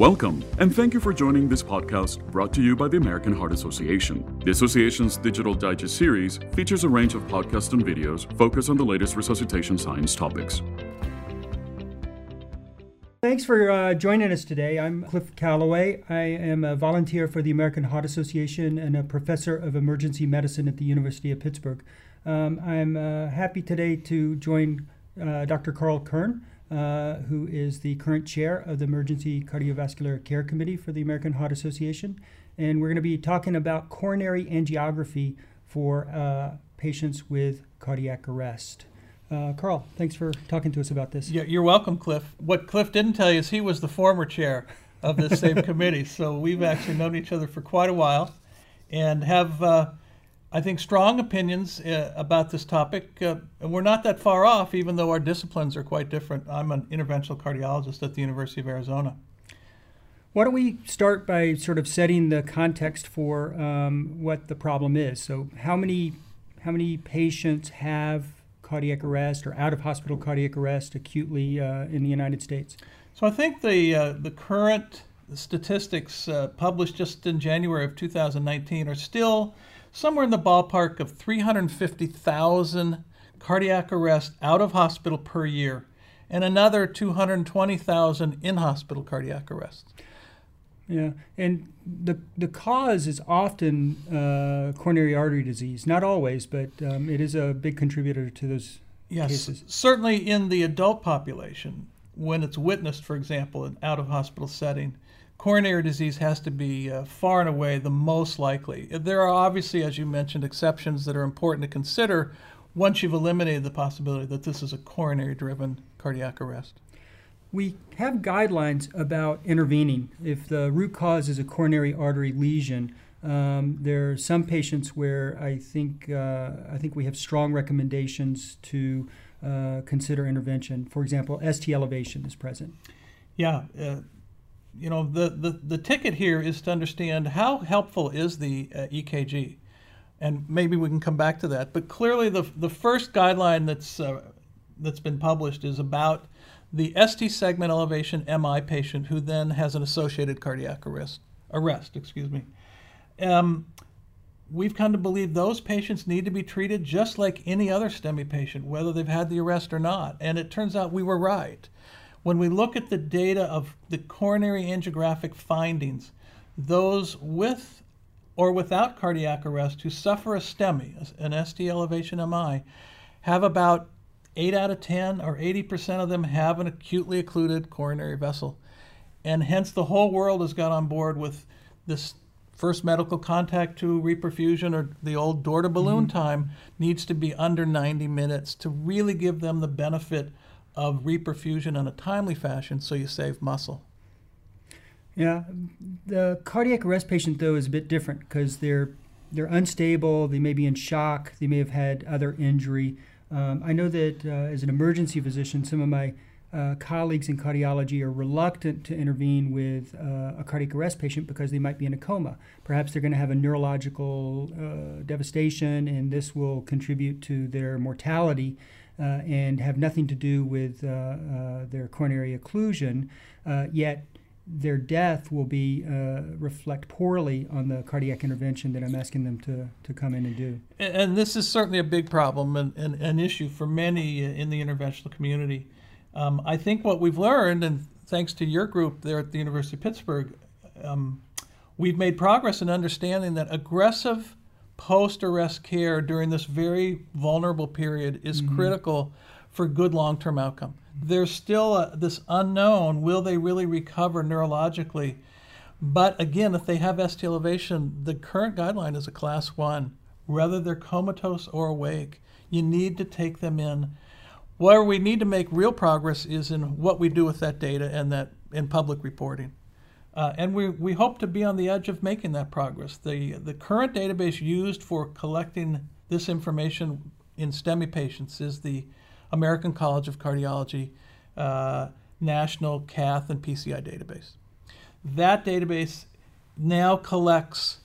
Welcome, and thank you for joining this podcast brought to you by the American Heart Association. The association's Digital Digest series features a range of podcasts and videos focused on the latest resuscitation science topics. Thanks for uh, joining us today. I'm Cliff Callaway. I am a volunteer for the American Heart Association and a professor of emergency medicine at the University of Pittsburgh. Um, I'm uh, happy today to join uh, Dr. Karl Kern, who is the current chair of the Emergency Cardiovascular Care Committee for the American Heart Association. And we're going to be talking about coronary angiography for uh, patients with cardiac arrest. Uh, Karl, thanks for talking to us about this. Yeah, you're welcome, Cliff. What Cliff didn't tell you is he was the former chair of this same committee, so we've actually known each other for quite a while, and have, uh, I think, strong opinions uh, about this topic. Uh, and we're not that far off, even though our disciplines are quite different. I'm an interventional cardiologist at the University of Arizona. Why don't we start by sort of setting the context for um, what the problem is? So, how many how many patients have cardiac arrest or out of hospital cardiac arrest acutely uh, in the United States? So I think the uh, the current statistics uh, published just in January of 2019 are still somewhere in the ballpark of 350,000 cardiac arrests out of hospital per year, and another 220,000 in hospital cardiac arrests. Yeah, and the the cause is often uh, coronary artery disease. Not always, but um, it is a big contributor to those yes, cases. certainly in the adult population, when it's witnessed, for example, in out of hospital setting, coronary disease has to be uh, far and away the most likely. There are obviously, as you mentioned, exceptions that are important to consider once you've eliminated the possibility that this is a coronary driven cardiac arrest. We have guidelines about intervening. If the root cause is a coronary artery lesion, um, there are some patients where I think uh, I think we have strong recommendations to uh, consider intervention. For example, ST elevation is present. Yeah, uh, you know the, the the ticket here is to understand how helpful is the uh, EKG, and maybe we can come back to that. But clearly, the the first guideline that's uh, that's been published is about the ST segment elevation MI patient who then has an associated cardiac arrest. Arrest, excuse me. Um, we've come to believe those patients need to be treated just like any other STEMI patient, whether they've had the arrest or not. And it turns out we were right. When we look at the data of the coronary angiographic findings, those with or without cardiac arrest who suffer a STEMI, an ST elevation MI, have about 8 out of 10 or 80% of them have an acutely occluded coronary vessel. And hence the whole world has got on board with this first medical contact to reperfusion or the old door to balloon mm-hmm. time needs to be under 90 minutes to really give them the benefit of reperfusion in a timely fashion so you save muscle. Yeah, the cardiac arrest patient though is a bit different because they're they're unstable, they may be in shock, they may have had other injury. Um, I know that uh, as an emergency physician, some of my uh, colleagues in cardiology are reluctant to intervene with uh, a cardiac arrest patient because they might be in a coma. Perhaps they're going to have a neurological uh, devastation, and this will contribute to their mortality and have nothing to do with uh, their coronary occlusion. yet, their death will be uh, reflect poorly on the cardiac intervention that I'm asking them to, to come in and do. And, and this is certainly a big problem and, and, an issue for many in the interventional community. Um, I think what we've learned, and thanks to your group there at the University of Pittsburgh, um, we've made progress in understanding that aggressive post arrest care during this very vulnerable period is mm-hmm. critical for good long term outcome there's still a, this unknown will they really recover neurologically? But again, if they have ST elevation, the current guideline is a class one. Whether they're comatose or awake, you need to take them in. Where we need to make real progress is in what we do with that data and that in public reporting. Uh, and we, we hope to be on the edge of making that progress. The, the current database used for collecting this information in STEMI patients is the American College of Cardiology uh, National Cath and PCI database. That database now collects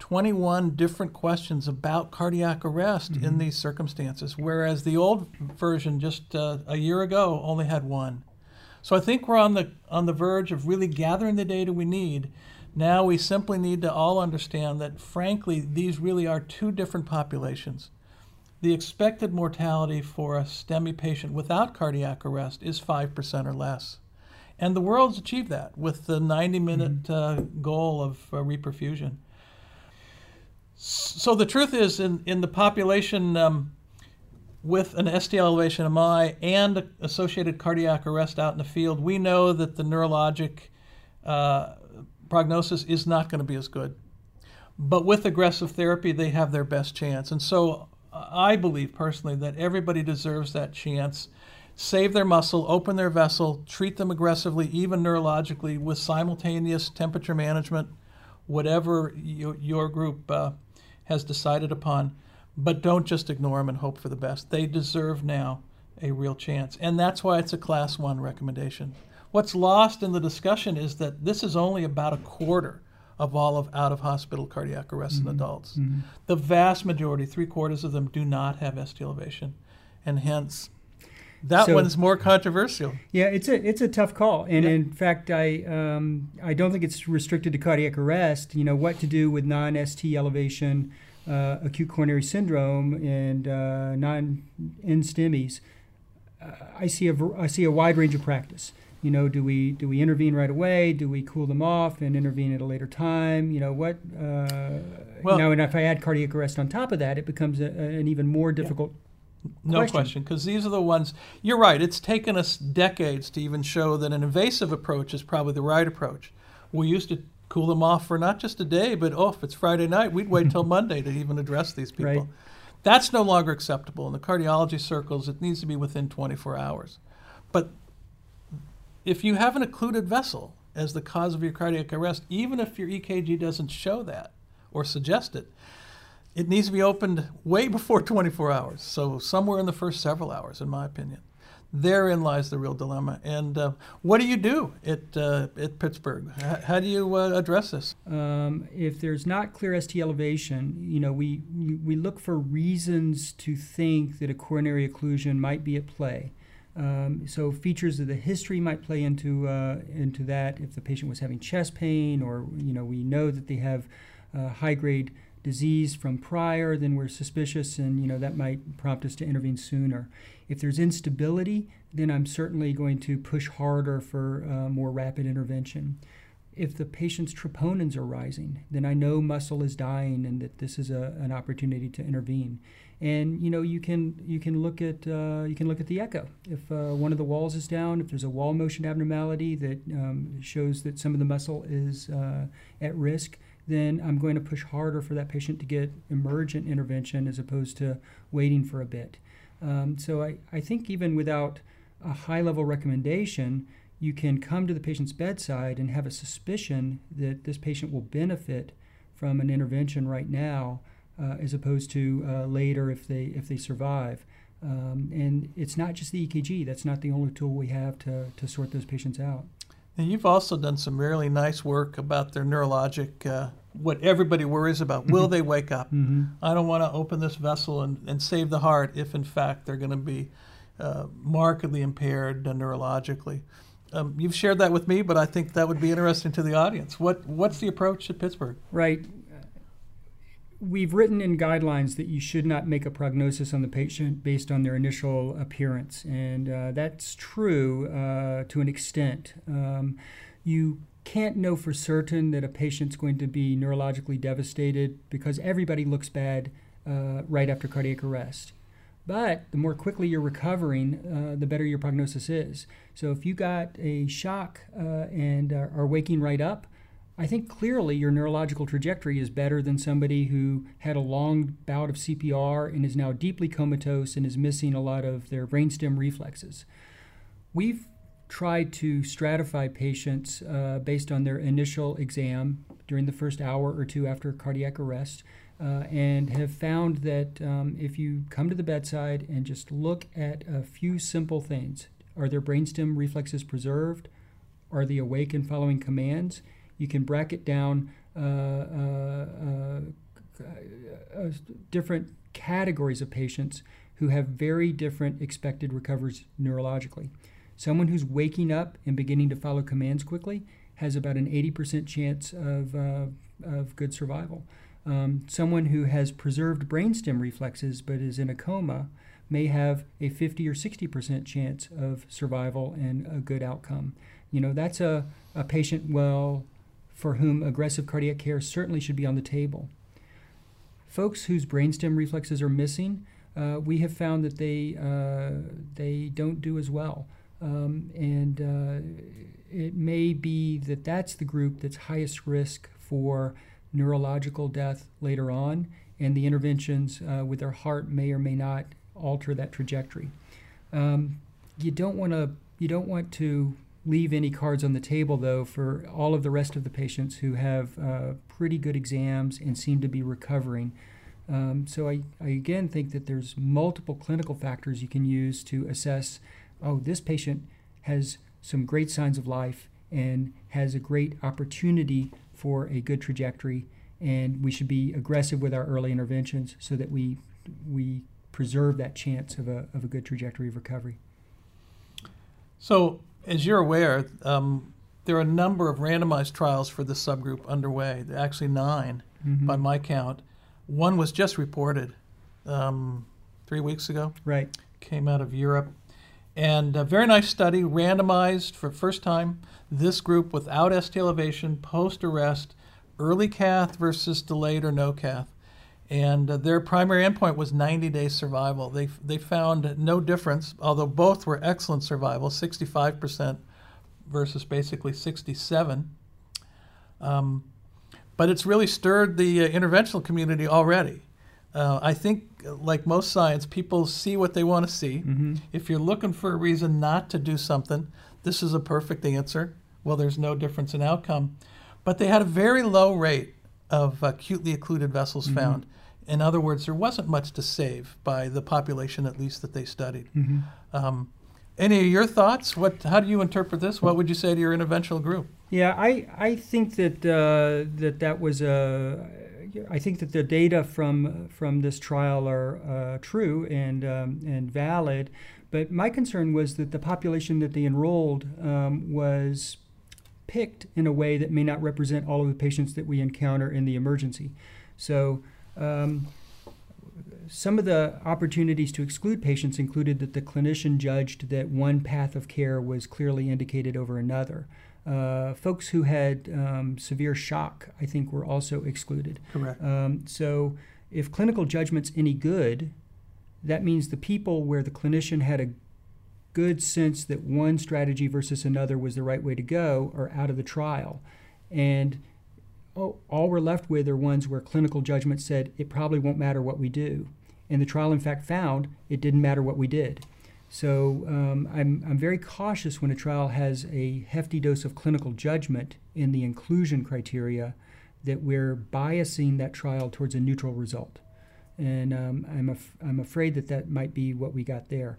21 different questions about cardiac arrest mm-hmm. in these circumstances, whereas the old version just uh, a year ago only had one. So I think we're on the on the verge of really gathering the data we need. Now we simply need to all understand that frankly these really are two different populations. The expected mortality for a STEMI patient without cardiac arrest is 5% or less. And the world's achieved that with the 90 minute mm-hmm. uh, goal of uh, reperfusion. So the truth is, in, in the population um, with an ST elevation MI and associated cardiac arrest out in the field, we know that the neurologic uh, prognosis is not going to be as good. But with aggressive therapy, they have their best chance. And so I believe personally that everybody deserves that chance. Save their muscle, open their vessel, treat them aggressively, even neurologically, with simultaneous temperature management, whatever you, your group uh, has decided upon. But don't just ignore them and hope for the best. They deserve now a real chance. And that's why it's a class one recommendation. What's lost in the discussion is that this is only about a quarter of all of out of hospital cardiac arrest mm-hmm. in adults. Mm-hmm. The vast majority, three quarters of them, do not have ST elevation. And hence, that so, one's more controversial. Yeah, it's a it's a tough call, and yeah. in fact, I um, I don't think it's restricted to cardiac arrest. You know what to do with non-ST elevation, uh, acute coronary syndrome, and uh, non-NSTEMIs. Uh, I see a I see a wide range of practice. You know, do we do we intervene right away? Do we cool them off and intervene at a later time? You know what? Uh, well, know, and if I add cardiac arrest on top of that, it becomes a, an even more difficult. Yeah no question, because these are the ones. You're right. It's taken us decades to even show that an invasive approach is probably the right approach. We used to cool them off for not just a day, but oh, if it's Friday night, we'd wait till Monday to even address these people. Right. That's no longer acceptable in the cardiology circles. It needs to be within 24 hours. But if you have an occluded vessel as the cause of your cardiac arrest, even if your EKG doesn't show that or suggest it, it needs to be opened way before 24 hours. So somewhere in the first several hours, in my opinion. Therein lies the real dilemma. And uh, what do you do at, uh, at Pittsburgh? H- how do you uh, address this? Um, if there's not clear ST elevation, you know, we, we look for reasons to think that a coronary occlusion might be at play. Um, so features of the history might play into uh, into that. If the patient was having chest pain, or you know, we know that they have uh, high grade disease from prior, then we're suspicious, and you know that might prompt us to intervene sooner. If there's instability, then I'm certainly going to push harder for uh, more rapid intervention. If the patient's troponins are rising, then I know muscle is dying and that this is a, an opportunity to intervene. And you know you can you can look at uh, you can look at the echo. If uh, one of the walls is down, if there's a wall motion abnormality that um, shows that some of the muscle is uh, at risk, then I'm going to push harder for that patient to get emergent intervention as opposed to waiting for a bit. Um, so I, I think even without a high level recommendation, you can come to the patient's bedside and have a suspicion that this patient will benefit from an intervention right now uh, as opposed to uh, later if they if they survive. Um, and it's not just the EKG. That's not the only tool we have to, to sort those patients out. And you've also done some really nice work about their neurologic, uh, what everybody worries about. Will mm-hmm. they wake up? Mm-hmm. I don't want to open this vessel and, and save the heart if, in fact, they're going to be uh, markedly impaired neurologically. Um, you've shared that with me, but I think that would be interesting to the audience. What What's the approach at Pittsburgh? Right we've written in guidelines that you should not make a prognosis on the patient based on their initial appearance, and uh, that's true uh, to an extent. Um, you can't know for certain that a patient's going to be neurologically devastated because everybody looks bad uh, right after cardiac arrest. But the more quickly you're recovering, uh, the better your prognosis is. So if you got a shock uh, and are waking right up, I think clearly your neurological trajectory is better than somebody who had a long bout of CPR and is now deeply comatose and is missing a lot of their brainstem reflexes. We've tried to stratify patients uh, based on their initial exam during the first hour or two after cardiac arrest. Uh, and have found that um, if you come to the bedside and just look at a few simple things are their brainstem reflexes preserved? Are they awake and following commands? you can bracket down uh, uh, uh, different categories of patients who have very different expected recoveries neurologically. Someone who's waking up and beginning to follow commands quickly has about an 80% chance of, uh, of good survival. Um, someone who has preserved brainstem reflexes but is in a coma may have a 50 or 60% chance of survival and a good outcome. You know, that's a, a patient, well, for whom aggressive cardiac care certainly should be on the table. Folks whose brainstem reflexes are missing, uh, we have found that they, uh, they don't do as well. Um, and uh, it may be that that's the group that's highest risk for neurological death later on, and the interventions uh, with their heart may or may not alter that trajectory. Um, you don't want to you don't want to leave any cards on the table though for all of the rest of the patients who have uh, pretty good exams and seem to be recovering. Um, so I, I again think that there's multiple clinical factors you can use to assess. Oh, this patient has some great signs of life and has a great opportunity for a good trajectory, and we should be aggressive with our early interventions so that we we preserve that chance of a, of a good trajectory of recovery. So, as you're aware, um, there are a number of randomized trials for this subgroup underway. Actually 9 Mhm. by my count. One was just reported um, three weeks ago. Right. came out of Europe. And a very nice study, randomized for first time, this group without ST elevation, post arrest, early cath versus delayed or no cath. And uh, their primary endpoint was 90 day survival. They, they found no difference, although both were excellent survival 65% versus basically 67. Um, but it's really stirred the uh, interventional community already. Uh, I think, like most science, people see what they want to see. Mm-hmm. If you're looking for a reason not to do something, this is a perfect answer. Well, there's no difference in outcome. But they had a very low rate of acutely occluded vessels Mhm. found. In other words, there wasn't much to save by the population, at least that they studied. Mm-hmm. Um, any of your thoughts? What? How do you interpret this? What would you say to your interventional group? Yeah, I, I think that uh, that that was a. I think that the data from from this trial are uh, true and um, and valid, but my concern was that the population that they enrolled um, was picked in a way that may not represent all of the patients that we encounter in the emergency. So. Um, some of the opportunities to exclude patients included that the clinician judged that one path of care was clearly indicated over another. Uh, folks who had um, severe shock, I think, were also excluded. Correct. Um, so, if clinical judgment's any good, that means the people where the clinician had a good sense that one strategy versus another was the right way to go are out of the trial. And oh, all we're left with are ones where clinical judgment said it probably won't matter what we do. And the trial, in fact, found it didn't matter what we did. So um, I'm, I'm very cautious when a trial has a hefty dose of clinical judgment in the inclusion criteria that we're biasing that trial towards a neutral result. And um, I'm, af- I'm afraid that that might be what we got there.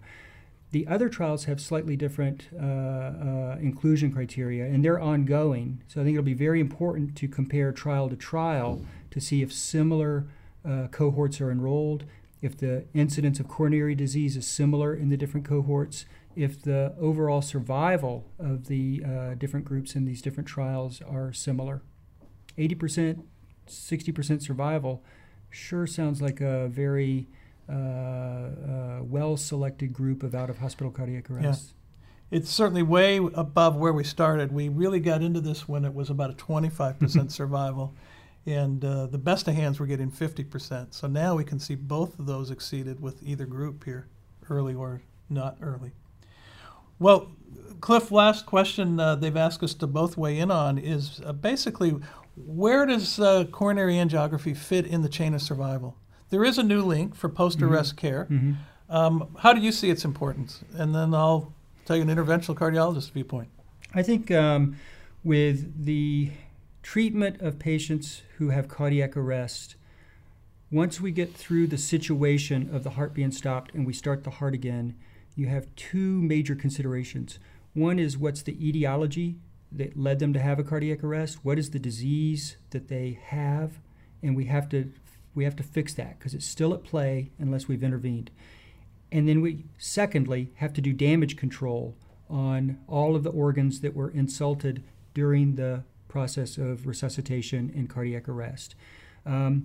The other trials have slightly different uh, uh, inclusion criteria, and they're ongoing. So I think it'll be very important to compare trial to trial to see if similar uh, cohorts are enrolled, if the incidence of coronary disease is similar in the different cohorts, if the overall survival of the uh, different groups in these different trials are similar. 80%, 60% survival sure sounds like a very uh, uh, well selected group of out of hospital cardiac arrests. It's certainly way above where we started. We really got into this when it was about a 25% survival, and uh, the best of hands were getting 50%. So now we can see both of those exceeded with either group here, early or not early. Well, Cliff, last question uh, they've asked us to both weigh in on is uh, basically where does uh, coronary angiography fit in the chain of survival? There is a new link for post arrest care. Mhm. Um, how do you see its importance? And then I'll tell you an interventional cardiologist viewpoint. I think um, with the treatment of patients who have cardiac arrest, once we get through the situation of the heart being stopped and we start the heart again, you have two major considerations. One is what's the etiology that led them to have a cardiac arrest? What is the disease that they have? And we have to we have to fix that because it's still at play unless we've intervened. And then we secondly have to do damage control on all of the organs that were insulted during the process of resuscitation and cardiac arrest. Um,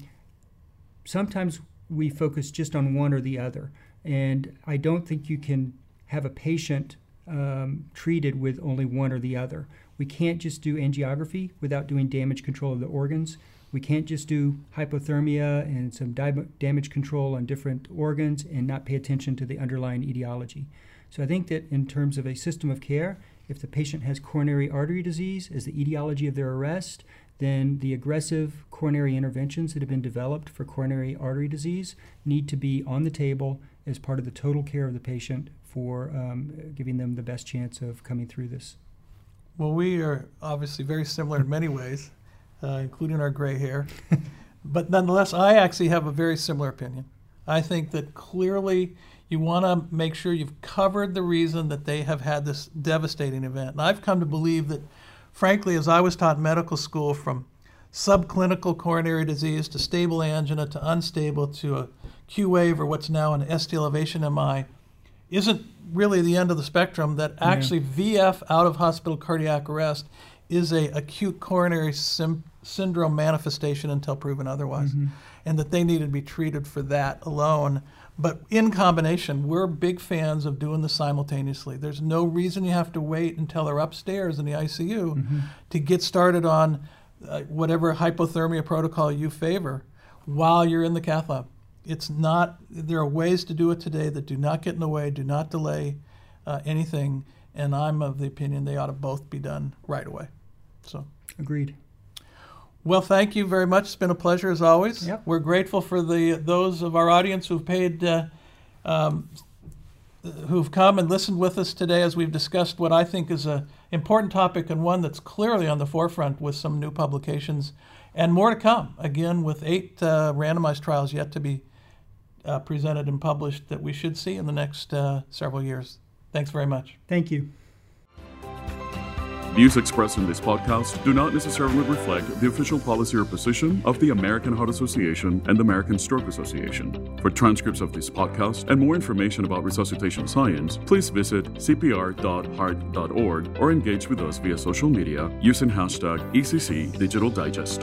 sometimes we focus just on one or the other, and I don't think you can have a patient um, treated with only one or the other. We can't just do angiography without doing damage control of the organs. We can't just do hypothermia and some damage control on different organs and not pay attention to the underlying etiology. So I think that in terms of a system of care, if the patient has coronary artery disease as the etiology of their arrest, then the aggressive coronary interventions that have been developed for coronary artery disease need to be on the table as part of the total care of the patient for um, giving them the best chance of coming through this. Well, we are obviously very similar in many ways, uh, including our gray hair. but nonetheless, I actually have a very similar opinion. I think that clearly you want to make sure you've covered the reason that they have had this devastating event. And I've come to believe that, frankly, as I was taught in medical school, from subclinical coronary disease to stable angina to unstable to a Q wave or what's now an ST elevation MI, isn't really the end of the spectrum. That actually yeah. VF out of hospital cardiac arrest is a acute coronary sim- syndrome manifestation until proven otherwise, mm-hmm. and that they needed to be treated for that alone. But in combination, we're big fans of doing this simultaneously. There's no reason you have to wait until they're upstairs in the ICU mm-hmm. to get started on uh, whatever hypothermia protocol you favor while you're in the cath lab. It's not. There are ways to do it today that do not get in the way, do not delay uh, anything, and I'm of the opinion they ought to both be done right away. So agreed. Well, thank you very much. It's been a pleasure as always. Yep. We're grateful for the those of our audience who've paid, uh, um, who've come and listened with us today as we've discussed what I think is an important topic and one that's clearly on the forefront with some new publications and more to come. Again, with eight uh, randomized trials yet to be uh, presented and published that we should see in the next uh, several years. Thanks very much. Thank you. Views expressed in this podcast do not necessarily reflect the official policy or position of the American Heart Association and the American Stroke Association. For transcripts of this podcast and more information about resuscitation science, please visit cpr.heart.org or engage with us via social media using hashtag ECC Digital Digest.